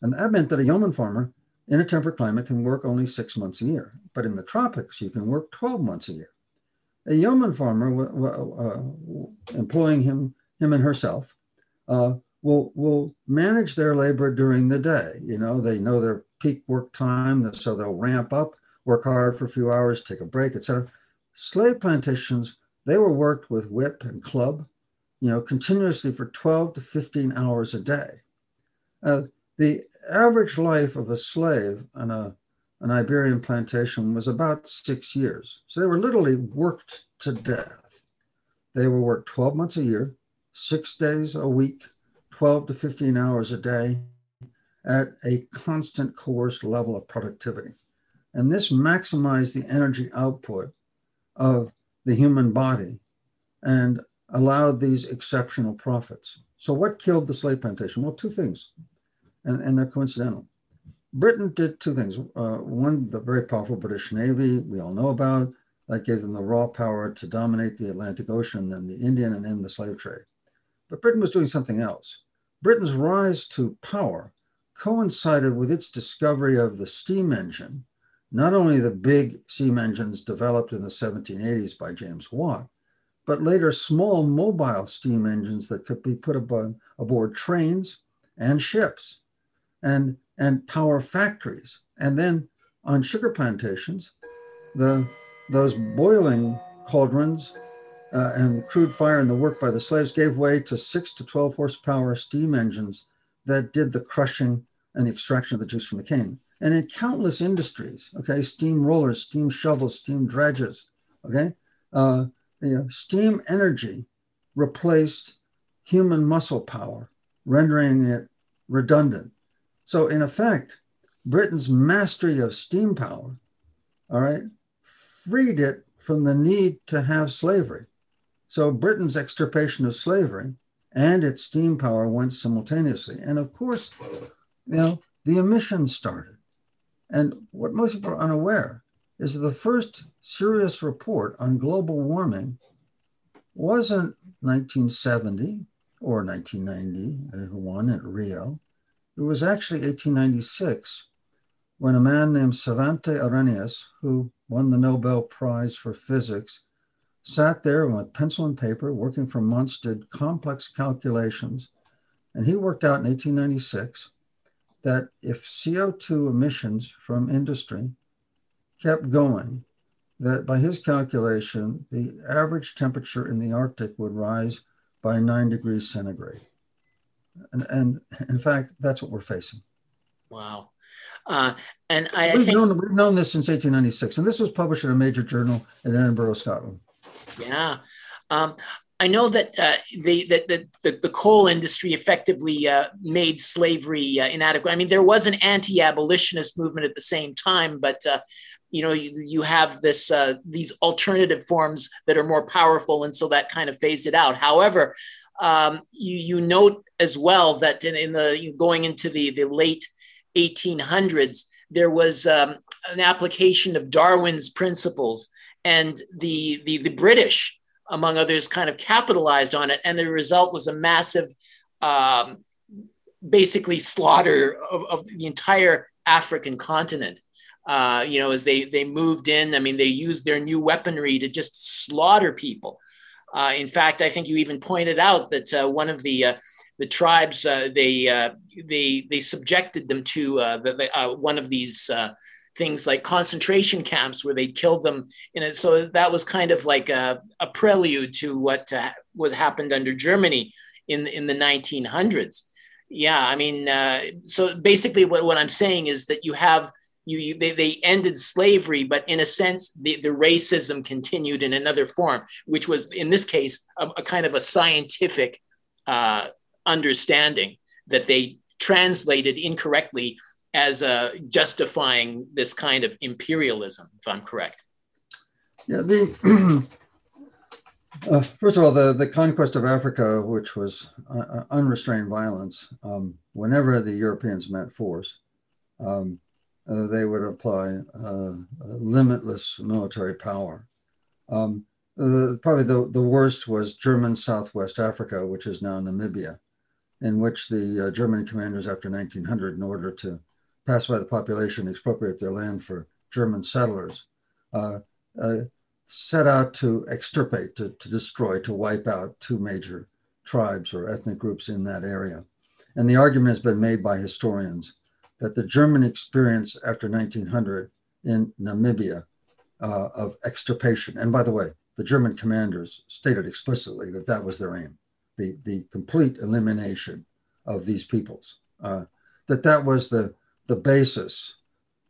And that meant that a yeoman farmer in a temperate climate can work only six months a year. But in the tropics, you can work 12 months a year a yeoman farmer, uh, employing him, him and herself, uh, will will manage their labor during the day. You know, they know their peak work time, so they'll ramp up, work hard for a few hours, take a break, etc. Slave plantations, they were worked with whip and club, you know, continuously for 12 to 15 hours a day. Uh, the average life of a slave on a an Iberian plantation was about six years. So they were literally worked to death. They were worked 12 months a year, six days a week, 12 to 15 hours a day at a constant coerced level of productivity. And this maximized the energy output of the human body and allowed these exceptional profits. So, what killed the slave plantation? Well, two things, and, and they're coincidental. Britain did two things. Uh, one, the very powerful British Navy we all know about, that gave them the raw power to dominate the Atlantic Ocean and the Indian and end the slave trade. But Britain was doing something else. Britain's rise to power coincided with its discovery of the steam engine, not only the big steam engines developed in the 1780s by James Watt, but later small mobile steam engines that could be put aboard, aboard trains and ships. And and power factories. And then on sugar plantations, the those boiling cauldrons uh, and crude fire and the work by the slaves gave way to six to 12 horsepower steam engines that did the crushing and the extraction of the juice from the cane. And in countless industries, okay, steam rollers, steam shovels, steam dredges, okay, uh, you know, steam energy replaced human muscle power, rendering it redundant so, in effect, Britain's mastery of steam power, all right, freed it from the need to have slavery. So, Britain's extirpation of slavery and its steam power went simultaneously. And of course, you know, the emissions started. And what most people are unaware is that the first serious report on global warming wasn't 1970 or 1990, one at Rio. It was actually 1896 when a man named Svante Arrhenius, who won the Nobel Prize for Physics, sat there with pencil and paper, working for months, did complex calculations. And he worked out in 1896 that if CO2 emissions from industry kept going, that by his calculation, the average temperature in the Arctic would rise by nine degrees centigrade. And, and in fact, that's what we're facing. Wow. Uh, and I, we've, think, known, we've known this since 1896, and this was published in a major journal in Edinburgh, Scotland. Yeah. Um, I know that uh, the, the, the, the, coal industry effectively uh, made slavery uh, inadequate. I mean, there was an anti-abolitionist movement at the same time, but uh, you know, you, you have this uh, these alternative forms that are more powerful, and so that kind of phased it out. However, um, you, you note as well that in, in the going into the, the late 1800s, there was um, an application of Darwin's principles, and the, the, the British, among others, kind of capitalized on it, and the result was a massive, um, basically slaughter of, of, the entire African continent. Uh, you know, as they they moved in, I mean, they used their new weaponry to just slaughter people. Uh, in fact, I think you even pointed out that uh, one of the uh, the tribes uh, they uh, they they subjected them to uh, the, one of these things like concentration camps where they killed them in it. So that was kind of like a, a prelude to what uh, was happened under Germany in in the 1900s. Yeah, I mean, uh, so basically, what, what I'm saying is that you have you, you they, they ended slavery, but in a sense, the, the racism continued in another form, which was in this case a, a kind of a scientific uh, understanding that they translated incorrectly as uh, justifying this kind of imperialism, if I'm correct. Yeah, the [CLEARS THROAT] uh, first of all, the, the conquest of Africa, which was uh, uh, unrestrained violence, um, whenever the Europeans met force, um, uh, they would apply uh, limitless military power. Um, probably the, the worst was German Southwest Africa, which is now Namibia, in which the German commanders after 1900, in order to pacify the population, expropriate their land for German settlers, uh, uh, set out to extirpate, to, to destroy, to wipe out two major tribes or ethnic groups in that area. And the argument has been made by historians that the German experience after 1900 in Namibia uh, of extirpation, and by the way, the German commanders stated explicitly that that was their aim, the, the complete elimination of these peoples, uh, that that was the, the basis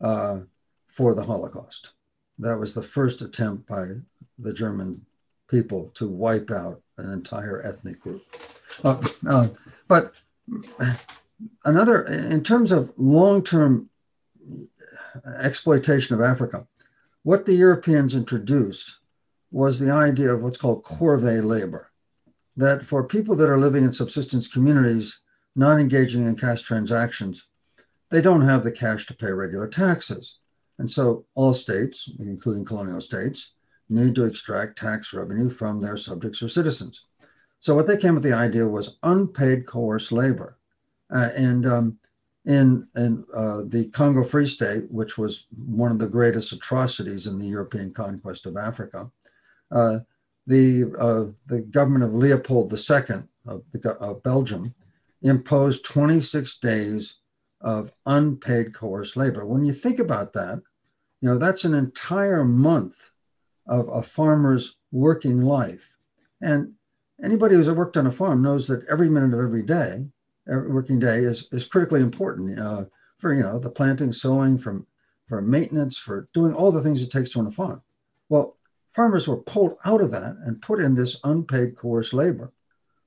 uh, for the Holocaust. That was the first attempt by the German people to wipe out an entire ethnic group. Uh, uh, but another, in terms of long term exploitation of Africa, what the Europeans introduced was the idea of what's called corvée labor. That for people that are living in subsistence communities, not engaging in cash transactions, they don't have the cash to pay regular taxes. And so all states, including colonial states, need to extract tax revenue from their subjects or citizens. So what they came with the idea was unpaid coerced labor. Uh, and um, in, in uh, the Congo Free State, which was one of the greatest atrocities in the European conquest of Africa, uh, the, uh, the government of Leopold II of, the, of Belgium imposed 26 days of unpaid coerced labor. When you think about that, you know, that's an entire month of a farmer's working life. And anybody who's worked on a farm knows that every minute of every day, every working day is, is critically important uh, for, you know, the planting, sowing, from, for maintenance, for doing all the things it takes to run a farm. Well, farmers were pulled out of that and put in this unpaid coerced labor.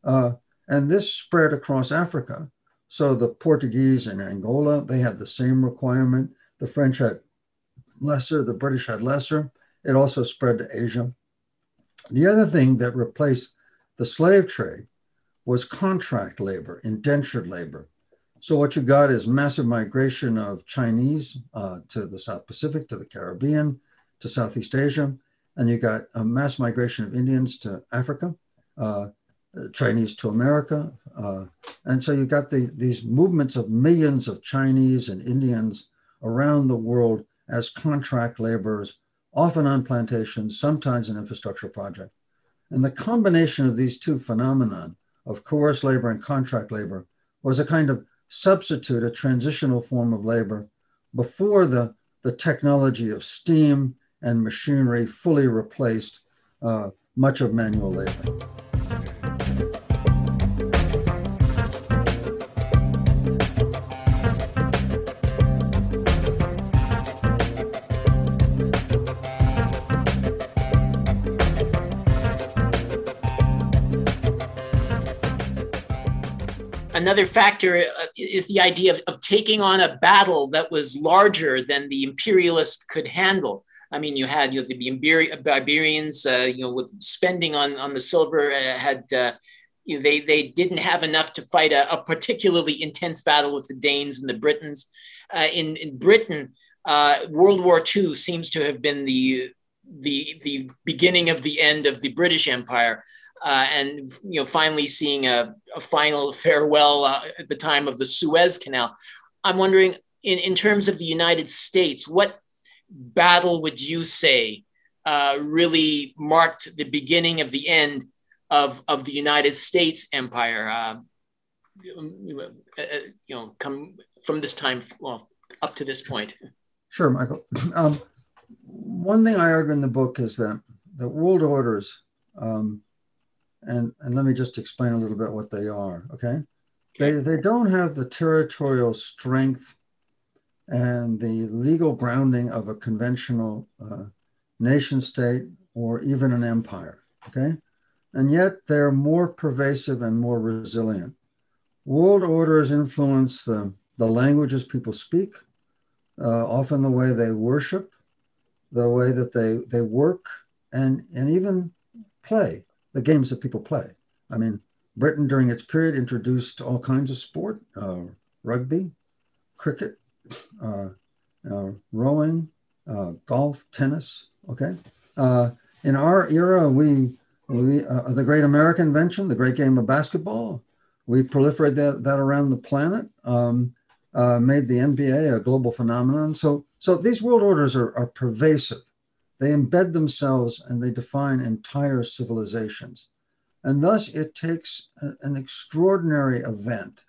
Uh, and this spread across Africa. So the Portuguese in Angola, they had the same requirement. The French had lesser, the British had lesser. It also spread to Asia. The other thing that replaced the slave trade was contract labor, indentured labor. So what you got is massive migration of Chinese uh, to the South Pacific, to the Caribbean, to Southeast Asia, and you got a mass migration of Indians to Africa. Uh, Chinese to America. Uh, and so you got the, these movements of millions of Chinese and Indians around the world as contract laborers, often on plantations, sometimes in infrastructure projects. And the combination of these two phenomena of coerced labor and contract labor was a kind of substitute, a transitional form of labor before the, the technology of steam and machinery fully replaced uh, much of manual labor. Another factor uh, is the idea of, of taking on a battle that was larger than the imperialist could handle. I mean, you had you know, the barbarians, uh, you know, with spending on on the silver, uh, had uh, you know, they they didn't have enough to fight a, a, particularly intense battle with the Danes and the Britons. Uh, in in Britain, uh, World War II seems to have been the the the beginning of the end of the British Empire uh, and you know finally seeing a, a final [LAUGHS] farewell uh, at the time of the Suez Canal. I'm wondering, in, in terms of the United States, what battle would you say uh, really marked the beginning of the end of, of the United States empire? Uh, uh, you know, come from this time well, up to this point. Sure, Michael. Um, one thing I argue in the book is that the world orders, um, and, and let me just explain a little bit what they are, okay? They, they don't have the territorial strength and the legal grounding of a conventional uh, nation state or even an empire, okay? And yet they're more pervasive and more resilient. World orders influence the, the languages people speak, uh, often the way they worship, the way that they, they work, and, and even play, the games that people play. I mean, Britain during its period introduced all kinds of sport, uh, rugby, cricket, uh, uh rowing, uh, golf, tennis. Okay. Uh, in our era, we, we the great American invention, the great game of basketball, we proliferated that, that around the planet, um, made the NBA a global phenomenon. So, so these world orders are, are pervasive. They embed themselves and they define entire civilizations. And thus, it takes an extraordinary event,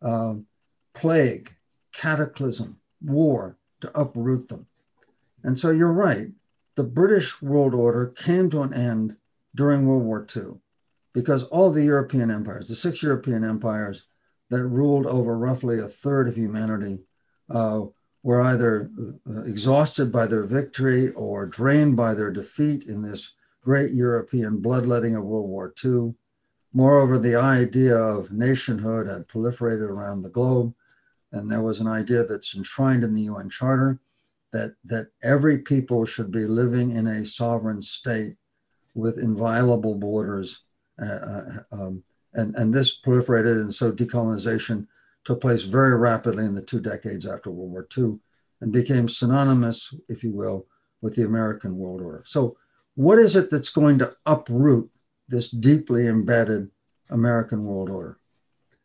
uh, plague, cataclysm, war, to uproot them. And so you're right. The British world order came to an end during World War II because all the European empires, the six European empires that ruled over roughly a third of humanity, uh, were either uh, exhausted by their victory or drained by their defeat in this great European bloodletting of World War II. Moreover, the idea of nationhood had proliferated around the globe, and there was an idea that's enshrined in the UN Charter that, that every people should be living in a sovereign state with inviolable borders. Uh, uh um, and, and this proliferated, and so decolonization took place very rapidly in the two decades after World War II and became synonymous, if you will, with the American world order. So, what is it that's going to uproot this deeply embedded American world order?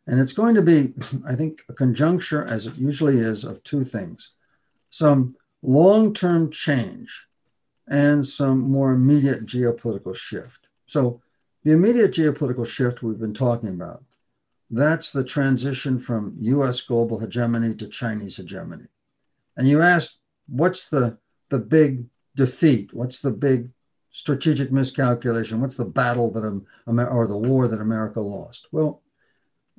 And it's going to be, I think, a conjuncture, as it usually is, of two things some long term change and some more immediate geopolitical shift. So, the immediate geopolitical shift we've been talking about that's the transition from US global hegemony to Chinese hegemony. And you asked, what's the, the big defeat? What's the big strategic miscalculation? What's the battle that, Amer- or the war that America lost? Well,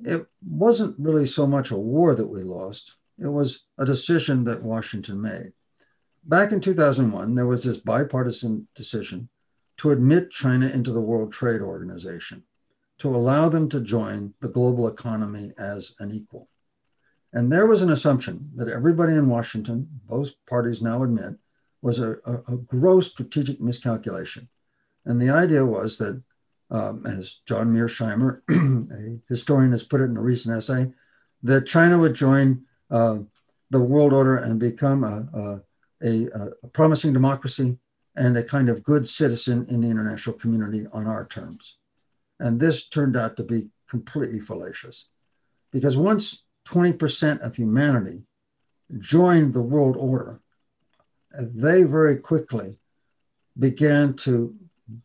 it wasn't really so much a war that we lost, it was a decision that Washington made. Back in 2001, there was this bipartisan decision to admit China into the World Trade Organization to allow them to join the global economy as an equal. And there was an assumption that everybody in Washington, both parties now admit, was a, a, a gross strategic miscalculation. And the idea was that, um, as John Mearsheimer, [CLEARS THROAT] a historian, has put it in a recent essay, that China would join uh, the world order and become a, a, a promising democracy and a kind of good citizen in the international community on our terms. And this turned out to be completely fallacious. Because once 20% of humanity joined the world order, they very quickly began to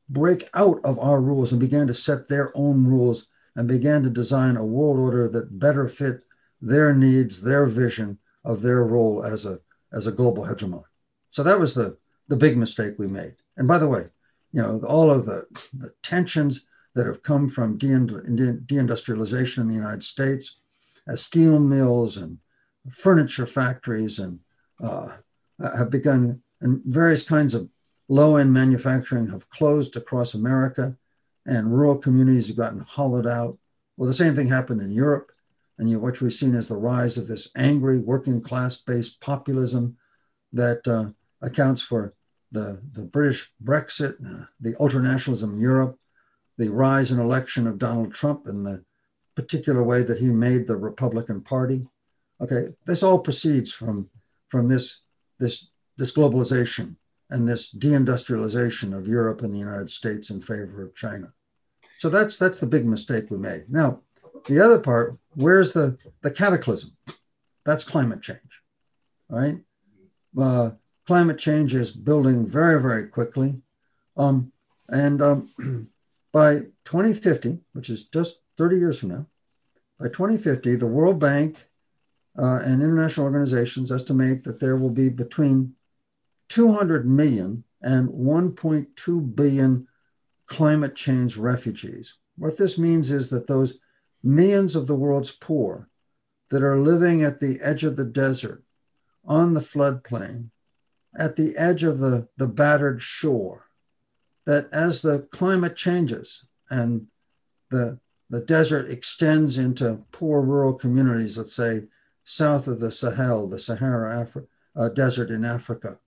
break out of our rules and began to set their own rules and began to design a world order that better fit their needs, their vision of their role as a, as a global hegemon. So that was the, the big mistake we made. And by the way, you know, all of the, the tensions that have come from deindustrialization in the United States, as steel mills and furniture factories and uh, have begun, and various kinds of low-end manufacturing have closed across America, and rural communities have gotten hollowed out. Well, the same thing happened in Europe, and you what we've seen is the rise of this angry working class-based populism that uh, accounts for the, the British Brexit, uh, the ultranationalism in Europe, the rise and election of Donald Trump and the particular way that he made the Republican Party. Okay, this all proceeds from, from this, this, this globalization and this deindustrialization of Europe and the United States in favor of China. So that's that's the big mistake we made. Now, the other part, where's the, the cataclysm? That's climate change, right? Uh, climate change is building very, very quickly. Um, and um, [CLEARS THROAT] by 2050, which is just 30 years from now, by 2050, the World Bank uh, and international organizations estimate that there will be between 200 million and 1.2 billion climate change refugees. What this means is that those millions of the world's poor that are living at the edge of the desert, on the floodplain, at the edge of the, the battered shore, that as the climate changes and the, the desert extends into poor rural communities, let's say south of the Sahel, the Sahara Afri- uh, Desert in Africa,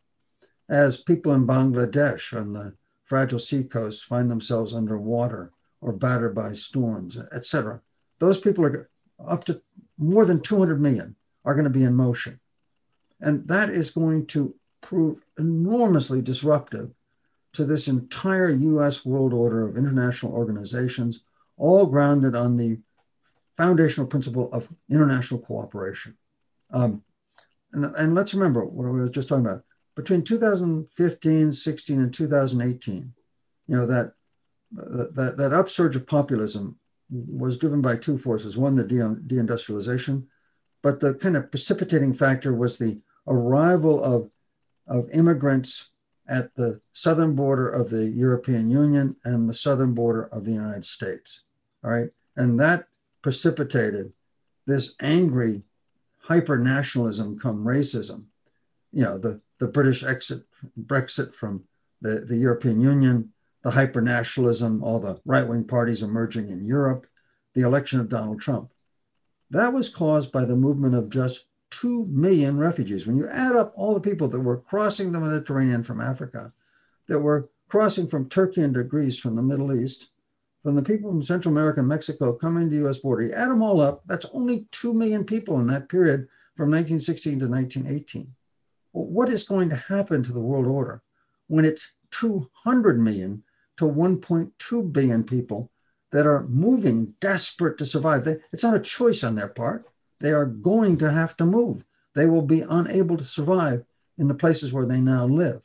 as people in Bangladesh on the fragile seacoast find themselves underwater or battered by storms, etc. Those people are up to more than 200 million are going to be in motion. And that is going to prove enormously disruptive to this entire US world order of international organizations, all grounded on the foundational principle of international cooperation. Um, and, and let's remember what we were just talking about. Between 2015, 16, and 2018, you know, that, that, that upsurge of populism was driven by two forces. One, the de- deindustrialization, but the kind of precipitating factor was the arrival of, of immigrants at the southern border of the European Union and the southern border of the United States. All right. And that precipitated this angry hyper nationalism come racism. You know, the, the British exit, Brexit from the, the European Union, the hyper nationalism, all the right wing parties emerging in Europe, the election of Donald Trump. That was caused by the movement of just 2 million refugees. When you add up all the people that were crossing the Mediterranean from Africa, that were crossing from Turkey into Greece from the Middle East, from the people from Central America and Mexico coming to the US border, you add them all up, that's only 2 million people in that period from 1916 to 1918. Well, what is going to happen to the world order when it's 200 million to 1.2 billion people that are moving, desperate to survive? It's not a choice on their part. They are going to have to move. They will be unable to survive in the places where they now live.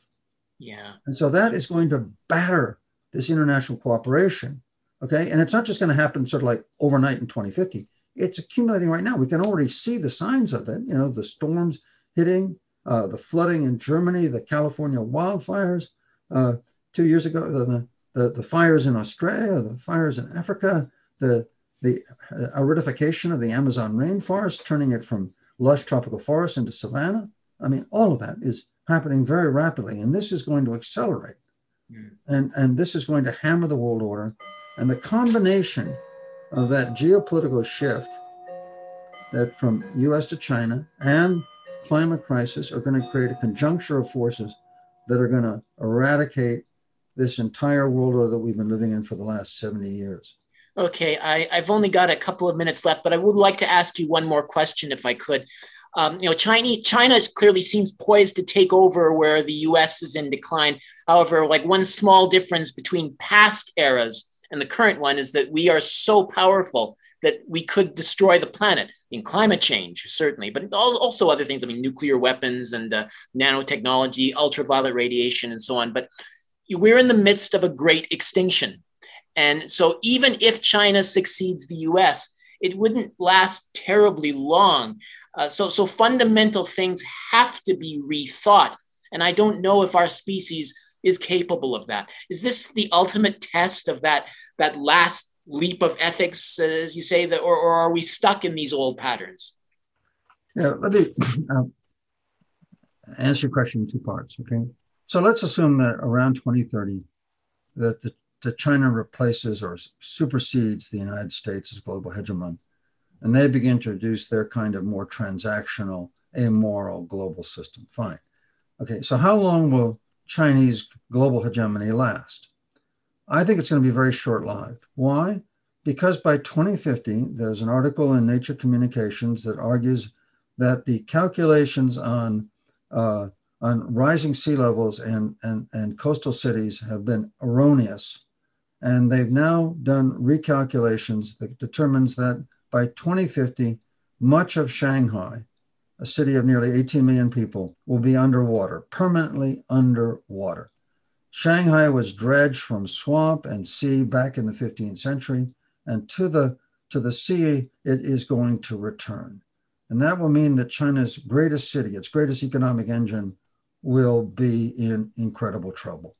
Yeah. And so that is going to batter this international cooperation. Okay. And it's not just going to happen sort of like overnight in 2050. It's accumulating right now. We can already see the signs of it. You know, the storms hitting, uh, the flooding in Germany, the California wildfires. Uh, two years ago, the, the, the fires in Australia, the fires in Africa, the, the aridification of the Amazon rainforest, turning it from lush tropical forest into savanna. I mean, all of that is happening very rapidly, and this is going to accelerate. Mm. And, and this is going to hammer the world order. And the combination of that geopolitical shift that from US to China and climate crisis are going to create a conjuncture of forces that are going to eradicate this entire world order that we've been living in for the last 70 years. Okay, I, have only got a couple of minutes left, but I would like to ask you one more question if I could. Um, you know, China, China clearly seems poised to take over where the U.S. is in decline. However, like one small difference between past eras and the current one is that we are so powerful that we could destroy the planet. in climate change, certainly, but also other things. I mean, nuclear weapons and uh, nanotechnology, ultraviolet radiation, and so on. But we're in the midst of a great extinction. And so, even if China succeeds the US, it wouldn't last terribly long. Uh, so, so, fundamental things have to be rethought. And I don't know if our species is capable of that. Is this the ultimate test of that, that last leap of ethics, as you say, that, or, or are we stuck in these old patterns? Yeah, let me [CLEARS THROAT] uh, answer your question in two parts. Okay. So let's assume that around 2030, that the, the China replaces or supersedes the United States as global hegemon, and they begin to introduce their kind of more transactional, amoral global system. Fine. Okay, so how long will Chinese global hegemony last? I think it's going to be very short lived. Why? Because by 2050, there's an article in Nature Communications that argues that the calculations on uh, on rising sea levels and, and, and coastal cities have been erroneous. And they've now done recalculations that determines that by 2050, much of Shanghai, a city of nearly 18 million people, will be underwater, permanently underwater. Shanghai was dredged from swamp and sea back in the 15th century, and to the, to the sea, it is going to return. And that will mean that China's greatest city, its greatest economic engine, will be in incredible trouble.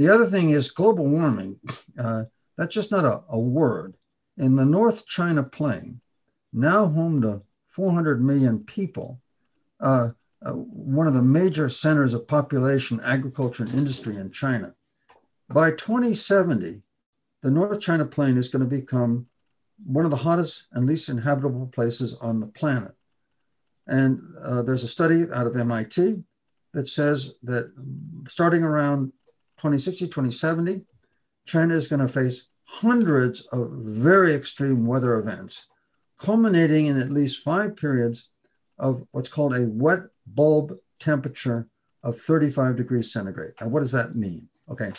The other thing is global warming. Uh, that's just not a, a word. In the North China Plain, now home to 400 million people, uh, uh, one of the major centers of population, agriculture, and industry in China. By 2070, the North China Plain is going to become one of the hottest and least inhabitable places on the planet. And uh, there's a study out of MIT that says that starting around 2060, 2070, China is going to face hundreds of very extreme weather events, culminating in at least five periods of what's called a wet bulb temperature of 35 degrees centigrade. Now, what does that mean? Okay,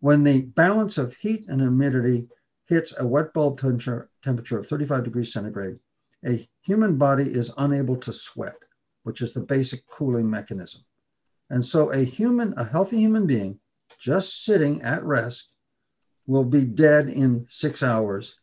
when the balance of heat and humidity hits a wet bulb temperature, temperature of 35 degrees centigrade, a human body is unable to sweat, which is the basic cooling mechanism. And so a human, a healthy human being, just sitting at rest, will be dead in six hours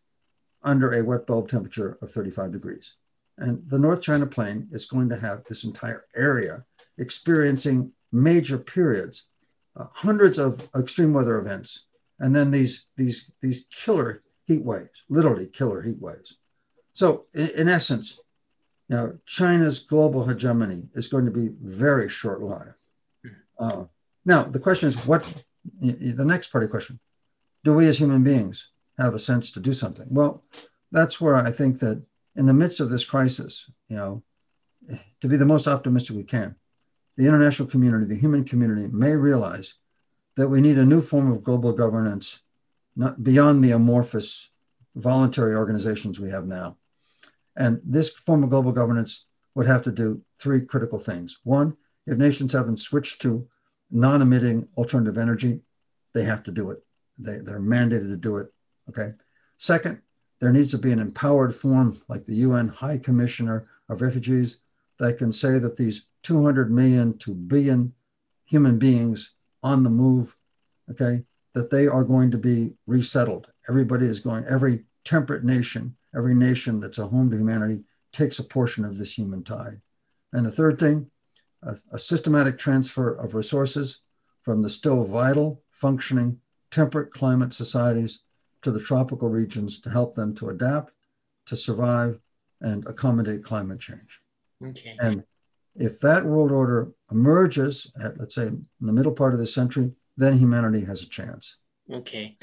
under a wet bulb temperature of 35 degrees. And the North China Plain is going to have this entire area experiencing major periods, uh, hundreds of extreme weather events, and then these, these, these killer heat waves, literally killer heat waves. So, in, in essence, now China's global hegemony is going to be very short lived. Hmm. Uh, now, the question is what the next part of the question do we as human beings have a sense to do something? Well, that's where I think that in the midst of this crisis, you know, to be the most optimistic we can, the international community, the human community may realize that we need a new form of global governance, not beyond the amorphous voluntary organizations we have now. And this form of global governance would have to do three critical things. One, if nations haven't switched to non emitting alternative energy, they have to do it. They, they're mandated to do it. Okay. Second, there needs to be an empowered form like the UN High Commissioner of Refugees that can say that these 200 million to billion human beings on the move, okay, that they are going to be resettled. Everybody is going, every temperate nation, every nation that's a home to humanity takes a portion of this human tide. And the third thing, a, a systematic transfer of resources from the still vital, functioning, temperate climate societies to the tropical regions to help them to adapt, to survive, and accommodate climate change. Okay. And if that world order emerges at, let's say, in the middle part of the century, then humanity has a chance. Okay.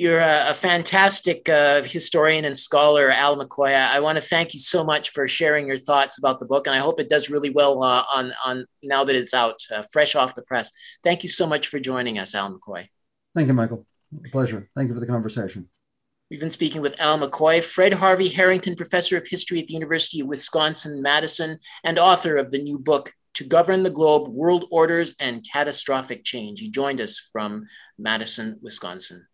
You're a, a fantastic uh, historian and scholar, Al McCoy. I, want to thank you so much for sharing your thoughts about the book, and I hope it does really well uh, on, on now that it's out, uh, fresh off the press. Thank you so much for joining us, Al McCoy. Thank you, Michael. Pleasure. Thank you for the conversation. We've been speaking with Al McCoy, Fred Harvey Harrington Professor of History at the University of Wisconsin Madison, and author of the new book, To Govern the Globe World Orders and Catastrophic Change. He joined us from Madison, Wisconsin.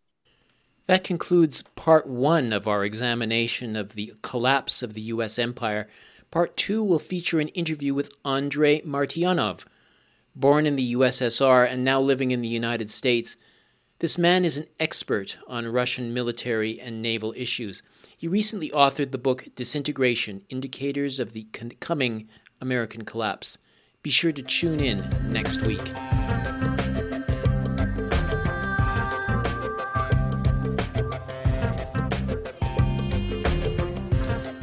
That concludes part one of our examination of the collapse of the U.S. empire. Part two will feature an interview with Andrei Martyanov. Born in the USSR and now living in the United States, this man is an expert on Russian military and naval issues. He recently authored the book Disintegration Indicators of the Coming American Collapse. Be sure to tune in next week.